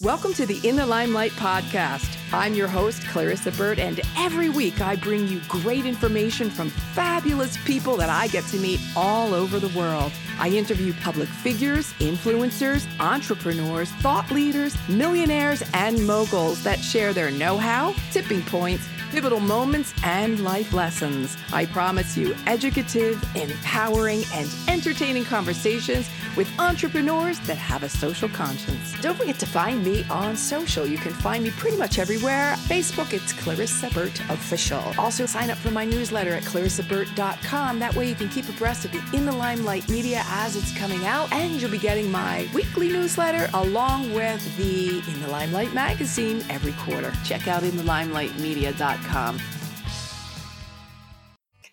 Welcome to the In the Limelight podcast. I'm your host, Clarissa Burt, and every week I bring you great information from fabulous people that I get to meet all over the world. I interview public figures, influencers, entrepreneurs, thought leaders, millionaires, and moguls that share their know how, tipping points, pivotal moments, and life lessons. I promise you educative, empowering, and entertaining conversations with entrepreneurs that have a social conscience. Don't forget to find me on social. You can find me pretty much everywhere. Facebook, it's Clarissa Burt Official. Also, sign up for my newsletter at clarissaburt.com. That way, you can keep abreast of the In the Limelight media as it's coming out, and you'll be getting my weekly newsletter along with the In the Limelight magazine every quarter. Check out inthelimelightmedia.com.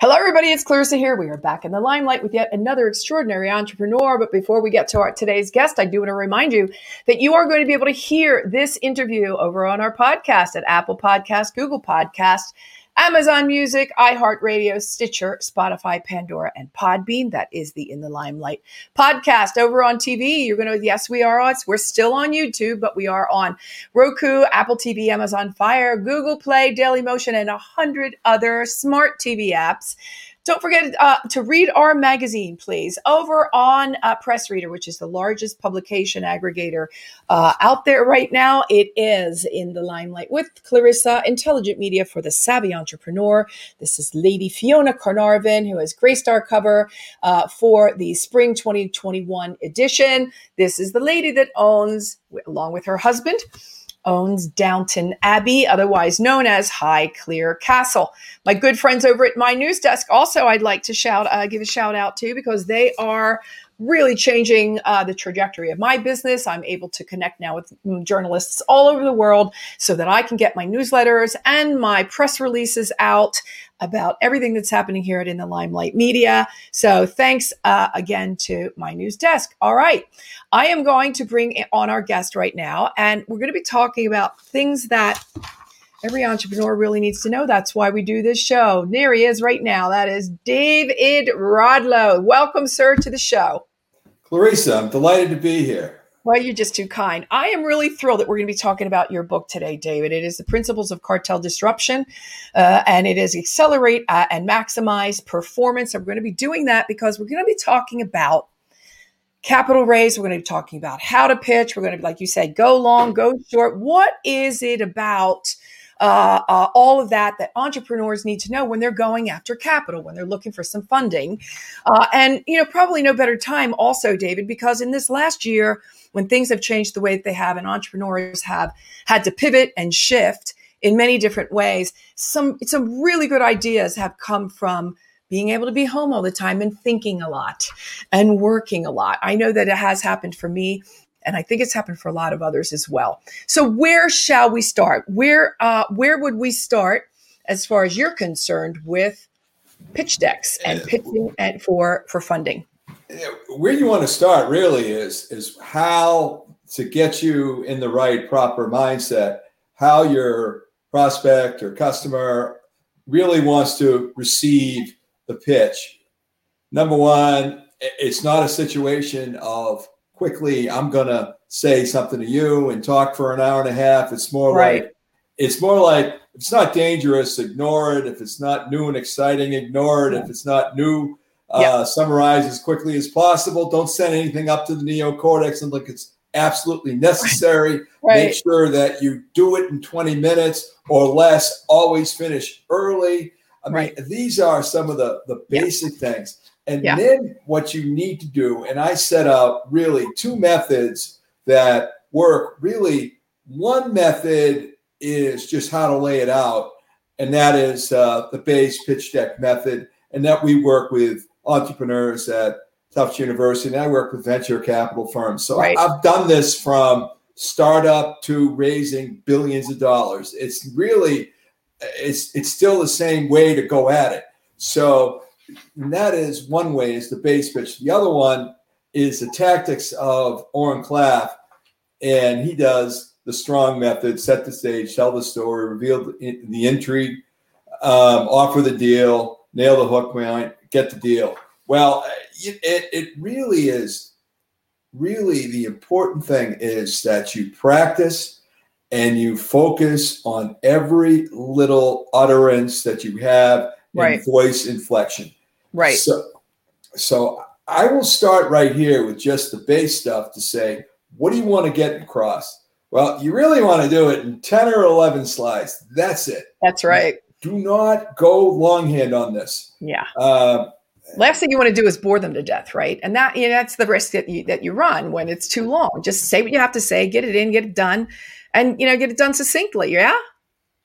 Hello, everybody. It's Clarissa here. We are back in the limelight with yet another extraordinary entrepreneur. But before we get to our today's guest, I do want to remind you that you are going to be able to hear this interview over on our podcast at Apple Podcast, Google Podcast, Amazon Music, iHeartRadio, Stitcher, Spotify, Pandora, and Podbean. That is the In the Limelight podcast. Over on TV, you're going to, yes, we are on, we're still on YouTube, but we are on Roku, Apple TV, Amazon Fire, Google Play, Daily Motion, and a hundred other smart TV apps. Don't forget uh, to read our magazine, please, over on uh, Press Reader, which is the largest publication aggregator uh, out there right now. It is in the limelight with Clarissa, intelligent media for the savvy entrepreneur. This is Lady Fiona Carnarvon, who has graced our cover uh, for the spring 2021 edition. This is the lady that owns, along with her husband, owns Downton Abbey, otherwise known as Highclere Castle. My good friends over at my news desk, also, I'd like to shout, uh, give a shout out to because they are really changing uh, the trajectory of my business. I'm able to connect now with journalists all over the world so that I can get my newsletters and my press releases out about everything that's happening here at In the Limelight Media. So thanks uh, again to my news desk. All right. I am going to bring on our guest right now, and we're going to be talking about things that every entrepreneur really needs to know. That's why we do this show. There he is right now. That is David Radlow. Welcome, sir, to the show. Clarissa, I'm delighted to be here. Well, you're just too kind. I am really thrilled that we're going to be talking about your book today, David. It is The Principles of Cartel Disruption, uh, and it is Accelerate uh, and Maximize Performance. We're going to be doing that because we're going to be talking about capital raise. We're going to be talking about how to pitch. We're going to like you said, go long, go short. What is it about? Uh, uh, all of that that entrepreneurs need to know when they're going after capital, when they're looking for some funding. Uh, and, you know, probably no better time also, David, because in this last year, when things have changed the way that they have and entrepreneurs have had to pivot and shift in many different ways, some, some really good ideas have come from being able to be home all the time and thinking a lot and working a lot. I know that it has happened for me and I think it's happened for a lot of others as well. So where shall we start? Where uh, where would we start as far as you're concerned with pitch decks and pitching and for for funding? Where you want to start really is is how to get you in the right proper mindset, how your prospect or customer really wants to receive the pitch. Number one, it's not a situation of quickly i'm going to say something to you and talk for an hour and a half it's more right. like it's more like if it's not dangerous ignore it if it's not new and exciting ignore it yeah. if it's not new uh, yeah. summarize as quickly as possible don't send anything up to the neocortex and look it's absolutely necessary right. make sure that you do it in 20 minutes or less always finish early i mean right. these are some of the the basic yeah. things and yeah. then what you need to do, and I set out really two methods that work. Really, one method is just how to lay it out, and that is uh, the base pitch deck method, and that we work with entrepreneurs at Tufts University, and I work with venture capital firms. So right. I've done this from startup to raising billions of dollars. It's really, it's it's still the same way to go at it. So that is one way is the base pitch. The other one is the tactics of Oren Klaff, and he does the strong method: set the stage, tell the story, reveal the, the intrigue, um, offer the deal, nail the hook point, get the deal. Well, it, it really is really the important thing is that you practice and you focus on every little utterance that you have right. voice inflection. Right. So, so I will start right here with just the base stuff to say, what do you want to get across? Well, you really want to do it in 10 or 11 slides. That's it. That's right. Do not go longhand on this. Yeah. Uh, Last thing you want to do is bore them to death, right? And that you know, that's the risk that you that you run when it's too long. Just say what you have to say, get it in, get it done, and you know, get it done succinctly. Yeah.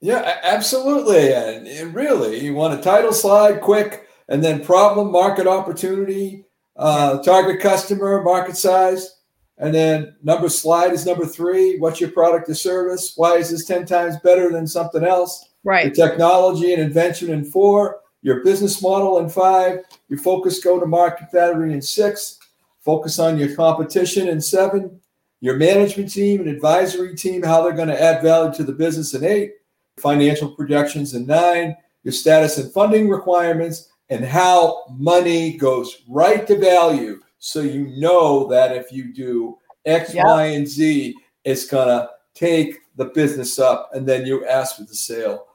Yeah, absolutely. And, and really, you want a title slide, quick, and then problem, market opportunity, uh, target customer, market size, and then number slide is number three. What's your product or service? Why is this 10 times better than something else? Right. Your technology and invention in four, your business model in five, your focus go to market battery in six, focus on your competition in seven, your management team and advisory team, how they're going to add value to the business in eight, financial projections in nine, your status and funding requirements, and how money goes right to value. So you know that if you do X, Yep. Y, and Z, it's going to take the business up, and then you ask for the sale.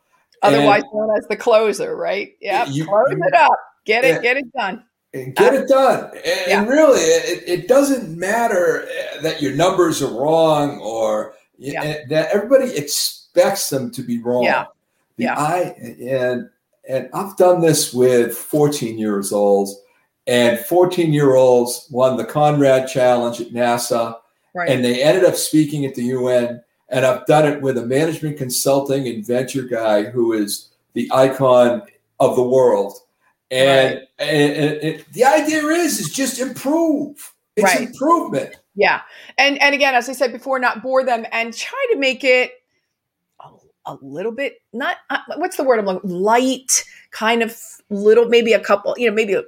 Otherwise known as the closer, right? Yeah. Close you- it up. Get it. Get it done. And get it done. And, Yeah. really, it, it doesn't matter uh, that your numbers are wrong or Yeah. that everybody expects them to be wrong. Yeah. The Yeah. I and and I've done this with 14 years olds, and 14 year olds won the Conrad Challenge at NASA, Right. and they ended up speaking at the UN. And I've done it with a management consulting and venture guy who is the icon of the world. And, and, and it- the idea is is just improve. It's Right. improvement. Yeah. And and again, as I said before, not bore them and try to make it a, a little bit not uh, what's the word I'm looking light, kind of little maybe a couple, you know, maybe a, a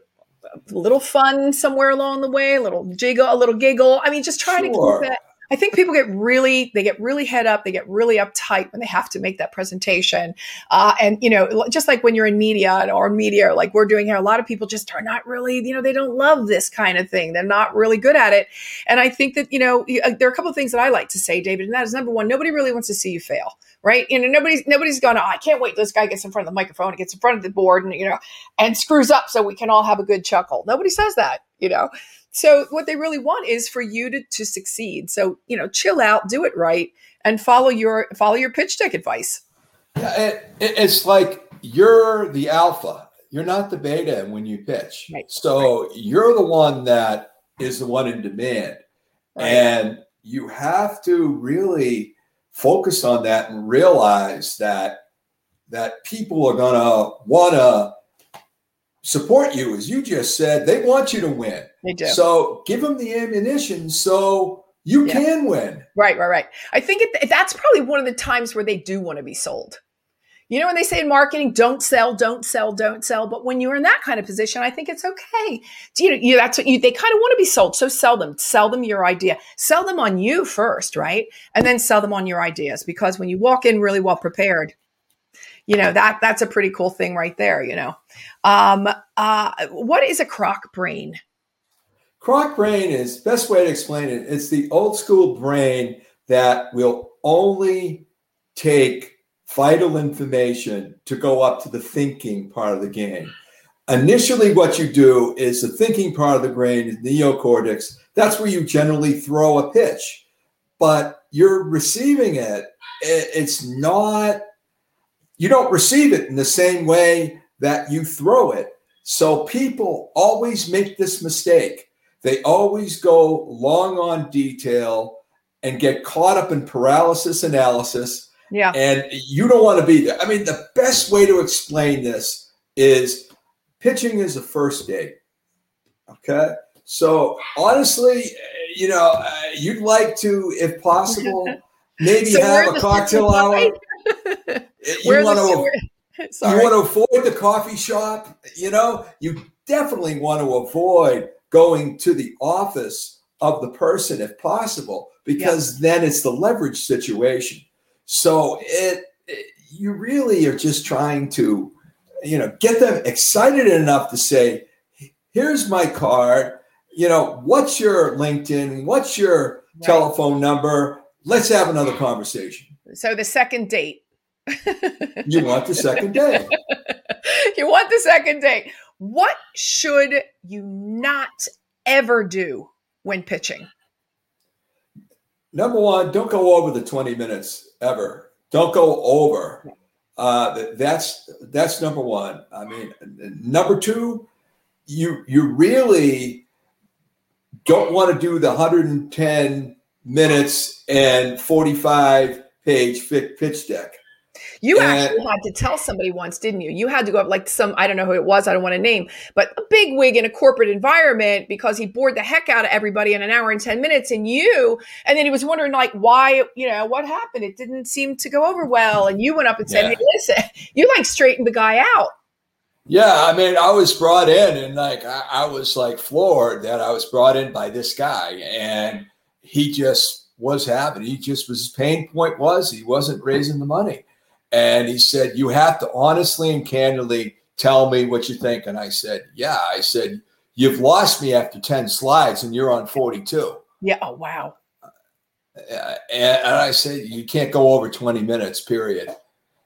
little fun somewhere along the way, a little jiggle, a little giggle. I mean, just try to keep it I think people get really, they get really head up, they get really uptight when they have to make that presentation. Uh, and, you know, just like when you're in media or media, like we're doing here, a lot of people just are not really, you know, they don't love this kind of thing. They're not really good at it. And I think that, you know, uh, there are a couple of things that I like to say, David, and that is number one, nobody really wants to see you fail, right? You know, nobody's, nobody's going, oh, I can't wait. This guy gets in front of the microphone and gets in front of the board and, you know, and screws up so we can all have a good chuckle. Nobody says that, you know? So what they really want is for you to, to succeed. So, you know, chill out, do it right, and follow your follow your pitch deck advice. Yeah, it, it- it's like you're the alpha. You're not the beta when you pitch. Right, So you're the one that is the one in demand. Right. And you have to really focus on that and realize that that people are gonna wanna support you, as you just said. They want you to win. They do. So give them the ammunition so you Yeah. can win. Right, right, right. I think it, that's probably one of the times where they do want to be sold. You know, when they say in marketing, don't sell, don't sell, don't sell. But when you're in that kind of position, I think it's okay. You know, you, that's what you, they kind of want to be sold. So sell them, sell them your idea, sell them on you first, right? And then sell them on your ideas. Because when you walk in really well prepared, you know, that that's a pretty cool thing right there, you know. Um, uh, what is a croc brain? Croc brain is best way to explain it. It's the old school brain that will only take vital information to go up to the thinking part of the game. Initially, what you do is the thinking part of the brain is neocortex. That's where you generally throw a pitch, but you're receiving it. It's not. You don't receive it in the same way that you throw it. So people always make this mistake they always go long on detail and get caught up in paralysis analysis. Yeah. And you don't want to be there. I mean, the best way to explain this is pitching is a first date. Okay. So honestly, you know, uh, you'd like to, if possible, maybe So have a cocktail hour. You want to you want to avoid the coffee shop you know you definitely want to avoid going to the office of the person if possible because then it's the leverage situation so it, it- you really are just trying to you know get them excited enough to say here's my card you know, what's your LinkedIn? What's your right. telephone number? Let's have another conversation. So the second date. you want the second date. you want the second date. What should you not ever do when pitching? Number one, don't go over the 20 minutes ever. Don't go over. Uh, that's that's number one. I mean, number two, you you really don't want to do the 110 minutes and 45 page pitch deck. You and, actually had to tell somebody once, didn't you? You had to go up like some, I don't know who it was, I don't want to name, but a big wig in a corporate environment because he bored the heck out of everybody in an hour and 10 minutes. And you, and then he was wondering, like, why, you know, what happened? It didn't seem to go over well. And you went up and said, yeah. hey, listen, you like straightened the guy out. Yeah, I mean, I was brought in and like I, I, was like floored that I was brought in by this guy, and he just was having. He just was his pain point was he wasn't raising the money, and he said, You have to honestly and candidly tell me what you think. And I said, Yeah. I said, You've lost me after 10 slides and you're on 42. Yeah. Oh, wow. Uh, and, and I said, You can't go over 20 minutes, period.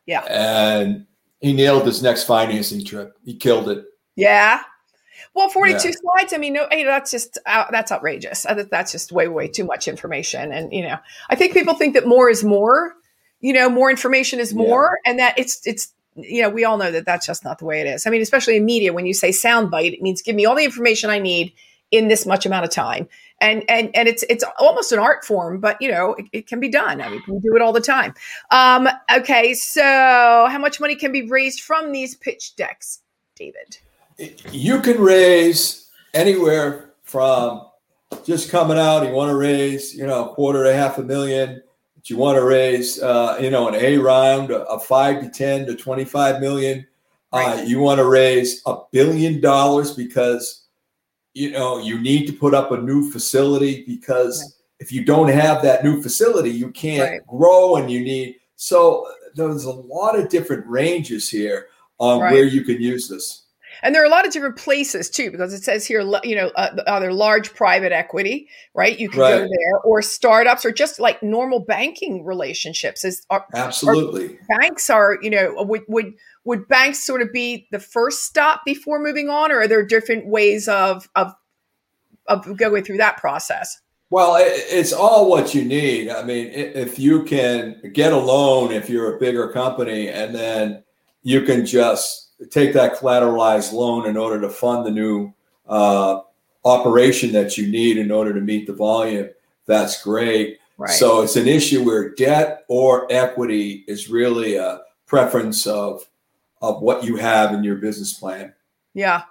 Yeah. And he nailed his next financing trip. He killed it. Yeah. Well, 42 yeah. slides. I mean, no, hey, that's just uh, that's outrageous. That's just way, way too much information. And you know, I think people think that more is more, you know more information is more yeah. and that it's it's you know we all know that that's just not the way it is. I mean especially in media when you say soundbite it means give me all the information i need in this much amount of time. And and and it's it's almost an art form but you know it, it can be done. I mean we do it all the time. Um okay so how much money can be raised from these pitch decks david? You can raise anywhere from just coming out you want to raise you know a quarter to half a million you want to raise, uh, you know, an A round of five to 10 to 25 million. Uh, right. Uh, you want to raise a billion dollars because, you know, you need to put up a new facility because right. if you don't have that new facility, you can't right. grow and you need. So there's a lot of different ranges here on where you can use this. And there are a lot of different places too, because it says here, you know, uh, either large private equity, right? You can right. go there, or startups, or just like normal banking relationships. Is are, absolutely are banks are, you know, would would would banks sort of be the first stop before moving on, or are there different ways of of of going through that process? Well, it's all what you need. I mean, if you can get a loan, if you're a bigger company, and then you can just take that collateralized loan in order to fund the new uh, operation that you need in order to meet the volume, that's great. Right. So it's an issue where debt or equity is really a preference of of what you have in your business plan. Yeah.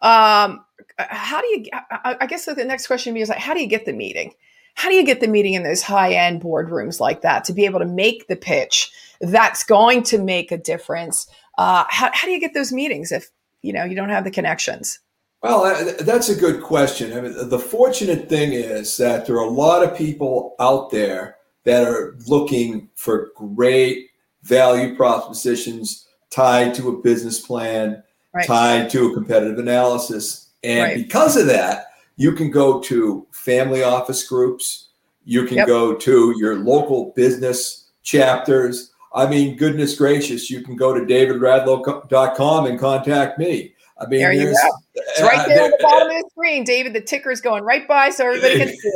Um, how do you? I guess the next question is like, how do you get the meeting? How do you get the meeting in those high end boardrooms like that to be able to make the pitch that's going to make a difference? Uh, how, how do you get those meetings if you know you don't have the connections? Well, that's a good question. I mean, the fortunate thing is that there are a lot of people out there that are looking for great value propositions tied to a business plan, right. tied to a competitive analysis. And right. because of that, you can go to family office groups, you can yep. go to your local business chapters, I mean, goodness gracious, you can go to davidradlow.com and contact me. I mean, there you go. It's right uh, there at the bottom of the screen, David. The ticker is going right by so everybody can see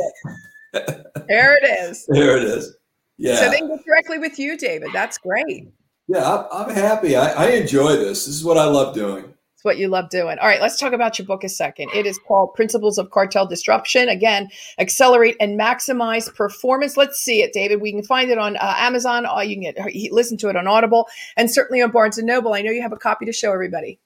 it. there it is. There it is. Yeah. So they can get directly with you, David. That's great. Yeah, I'm, happy. I, I enjoy this. This is what I love doing. It's what you love doing. All right, let's talk about your book a second. It is called Principles of Cartel Disruption. Again, accelerate and maximize performance. Let's see it, David. We can find it on uh, Amazon. Or you can get listen to it on Audible and certainly on Barnes and Noble. I know you have a copy to show everybody.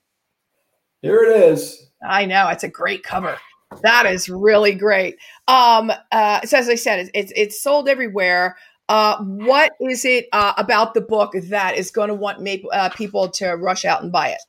Here it is. I know it's a great cover. That is really great. Um, uh, so as I said, it's it's, it's sold everywhere. Uh, what is it uh, about the book that is going to want make, uh, people to rush out and buy it?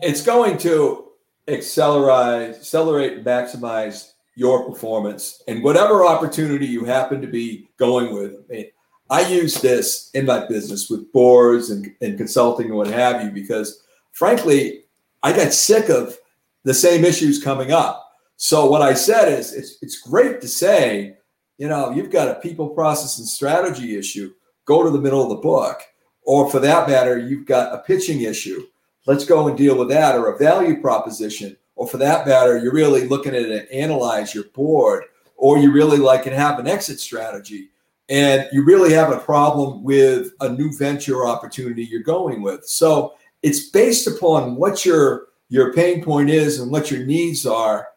It's going to accelerate, accelerate, maximize your performance and whatever opportunity you happen to be going with. I, mean, I use this in my business with boards and, and consulting and what have you because, frankly, I got sick of the same issues coming up. So what I said is, it's it's great to say, you know, you've got a people, process, and strategy issue. Go to the middle of the book, or for that matter, you've got a pitching issue. Let's go and deal with that, or a value proposition, or for that matter, you're really looking at it and analyze your board, or you really like and have an exit strategy and you really have a problem with a new venture opportunity you're going with. So it's based upon what your your pain point is and what your needs are.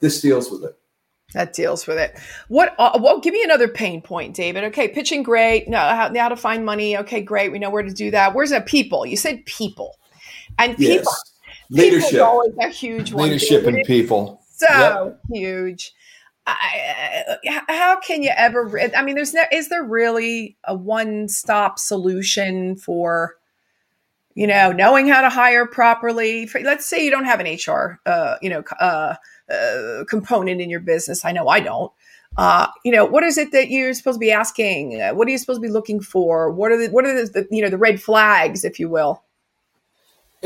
This deals with it. That deals with it. What? Uh, well, give me another pain point, David. Okay, pitching great. No, how, how to find money. Okay, great. We know where to do that. Where's that people? You said people, and people. Yes. Leadership. always a huge one. Leadership and people. So yep. huge. I, how can you ever? I mean, there's no, is there really a one stop solution for, you know, knowing how to hire properly? For, let's say you don't have an HR, uh, you know, uh, uh, component in your business. I know I don't. Uh, you know, what is it that you're supposed to be asking? Uh, what are you supposed to be looking for? What are the what are the, the you know the red flags, if you will?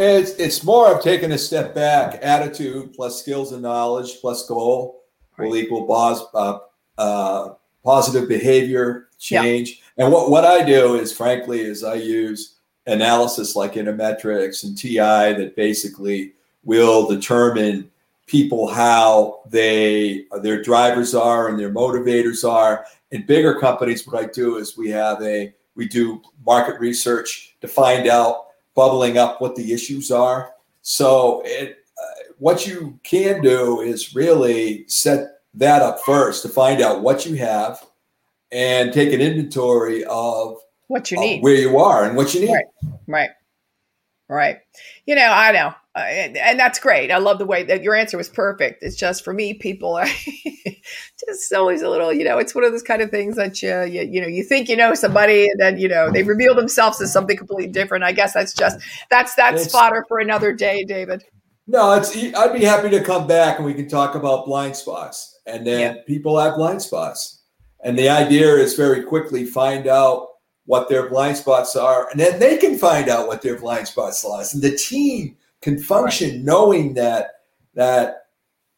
It's it's more of taking a step back, attitude plus skills and knowledge plus goal will equal pos- uh, uh, positive behavior change. Yeah. And what, what I do is, frankly, is I use analysis like Innermetrix and TI that basically will determine people how they their drivers are and their motivators are. In bigger companies, what I do is we have a we do market research to find out bubbling up what the issues are. So it uh, what you can do is really set that up first to find out what you have and take an inventory of what you need, where you are, and what you need. Right, right, right. You know, I know, uh, and that's great. I love the way that your answer was perfect. It's just for me, people are just always a little. You know, it's one of those kind of things that you, you, you know, you think you know somebody, and then you know they reveal themselves as something completely different. I guess that's just that's that's it's, fodder for another day, David. No, it's. I'd be happy to come back and we can talk about blind spots. And then yeah. people have blind spots, and the idea is very quickly find out what their blind spots are, and then they can find out what their blind spots are, and the team can function right. knowing that that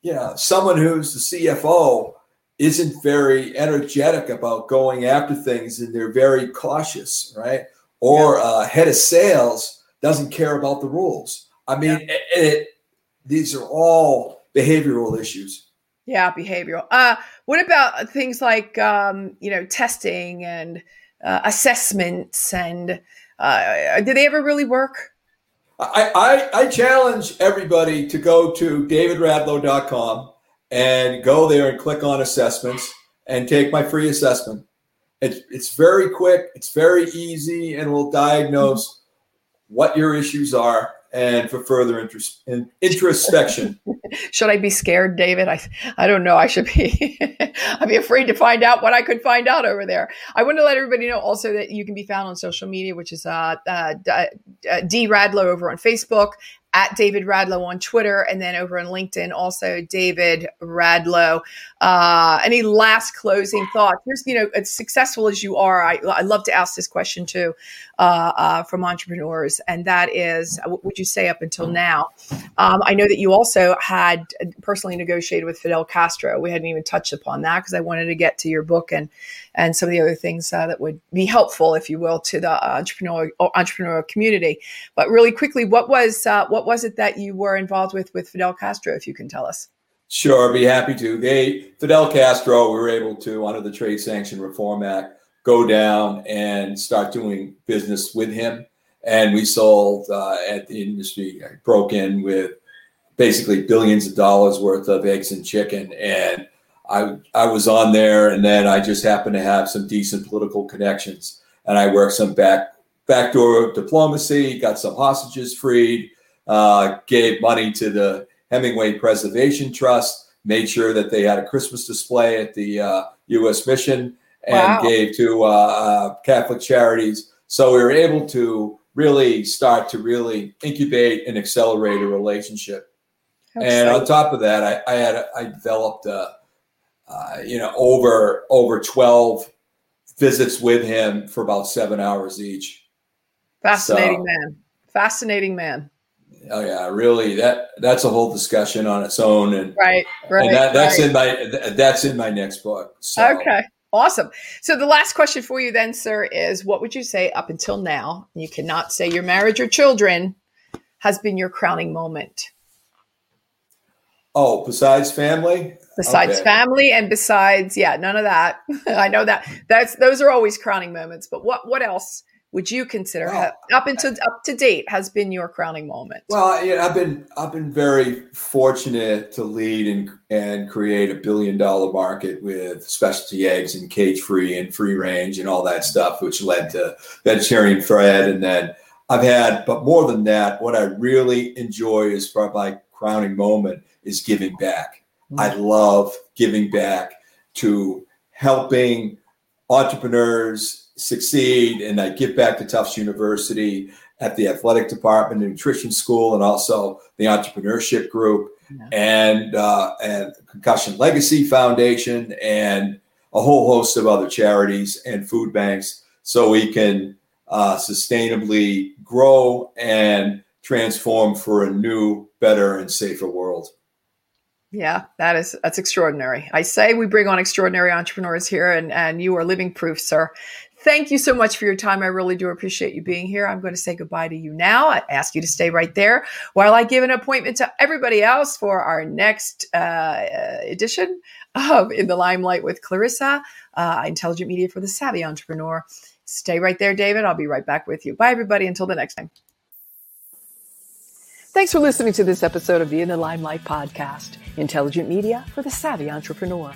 you know someone who's the CFO isn't very energetic about going after things, and they're very cautious, right? Or yeah. uh, head of sales doesn't care about the rules. I mean, yeah. it, it these are all behavioral issues. Yeah, behavioral. Uh, what about things like um, you know testing and uh, assessments and uh, do they ever really work? I, I, I challenge everybody to go to davidradlow.com and go there and click on assessments and take my free assessment. It's, it's very quick, it's very easy, and will diagnose what your issues are and for further interest, in, introspection. should I be scared, David? I I don't know. I should be. I'd be afraid to find out what I could find out over there. I want to let everybody know also that you can be found on social media, which is uh, uh, uh D Radlow over on Facebook at David Radlow on Twitter, and then over on LinkedIn, also David Radlow. Uh, any last closing thoughts? Here's, you know, as successful as you are, I, I love to ask this question too uh, uh, from entrepreneurs, and that is, what would you say up until now? Um, I know that you also had personally negotiated with Fidel Castro. We hadn't even touched upon that because I wanted to get to your book and and some of the other things uh, that would be helpful, if you will, to the entrepreneur entrepreneurial community. But really quickly, what was uh, what was it that you were involved with with Fidel Castro? If you can tell us. Sure, I'd be happy to. They Fidel Castro, we were able to under the Trade Sanction Reform Act go down and start doing business with him, and we sold uh, at the industry broke in with basically billions of dollars worth of eggs and chicken and I I was on there, and then I just happened to have some decent political connections, and I worked some back backdoor diplomacy, got some hostages freed, uh, gave money to the Hemingway Preservation Trust, made sure that they had a Christmas display at the uh, U.S. Mission, and wow. gave to uh, uh, Catholic charities. So we were able to really start to really incubate and accelerate a relationship. and on top of that, I, I had I developed a uh, you know, over over twelve visits with him for about seven hours each. Fascinating so, man. Fascinating man. Oh yeah, really. That that's a whole discussion on its own, and right, right. And that, that's right. in my that's in my next book. So. Okay, awesome. So the last question for you then, sir, is what would you say up until now? You cannot say your marriage or children has been your crowning moment. Oh, besides family? Besides okay. family and besides, yeah, none of that. I know that that's those are always crowning moments. But what what else would you consider well, up until up to date has been your crowning moment? Well, yeah, I've been I've been very fortunate to lead and and create a billion dollar market with specialty eggs and cage free and free range and all that stuff, which led to vegetarian Fred. And then I've had, but more than that, what I really enjoy is for my crowning moment is giving back. Mm-hmm. I love giving back to helping entrepreneurs succeed. And I give back to Tufts University at the athletic department, nutrition school, and also the entrepreneurship group yeah. and uh, and Concussion Legacy Foundation and a whole host of other charities and food banks so we can uh, sustainably grow and transform for a new, better, and safer world. Yeah, that is that's extraordinary. I say we bring on extraordinary entrepreneurs here, and and you are living proof, sir. Thank you so much for your time. I really do appreciate you being here. I'm going to say goodbye to you now. I ask you to stay right there while I give an appointment to everybody else for our next uh, edition of In the Limelight with Clarissa, uh, Intelligent Media for the Savvy Entrepreneur. Stay right there, David. I'll be right back with you. Bye, everybody. Until the next time. Thanks for listening to this episode of the In the Limelight podcast, Intelligent Media for the Savvy Entrepreneur.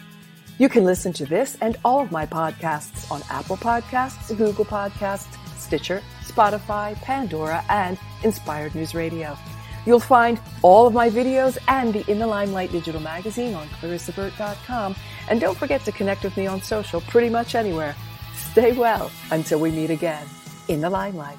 You can listen to this and all of my podcasts on Apple Podcasts, Google Podcasts, Stitcher, Spotify, Pandora, and Inspired News Radio. You'll find all of my videos and the In the Limelight digital magazine on clarissaburt.com. And don't forget to connect with me on social pretty much anywhere. Stay well until we meet again in the limelight.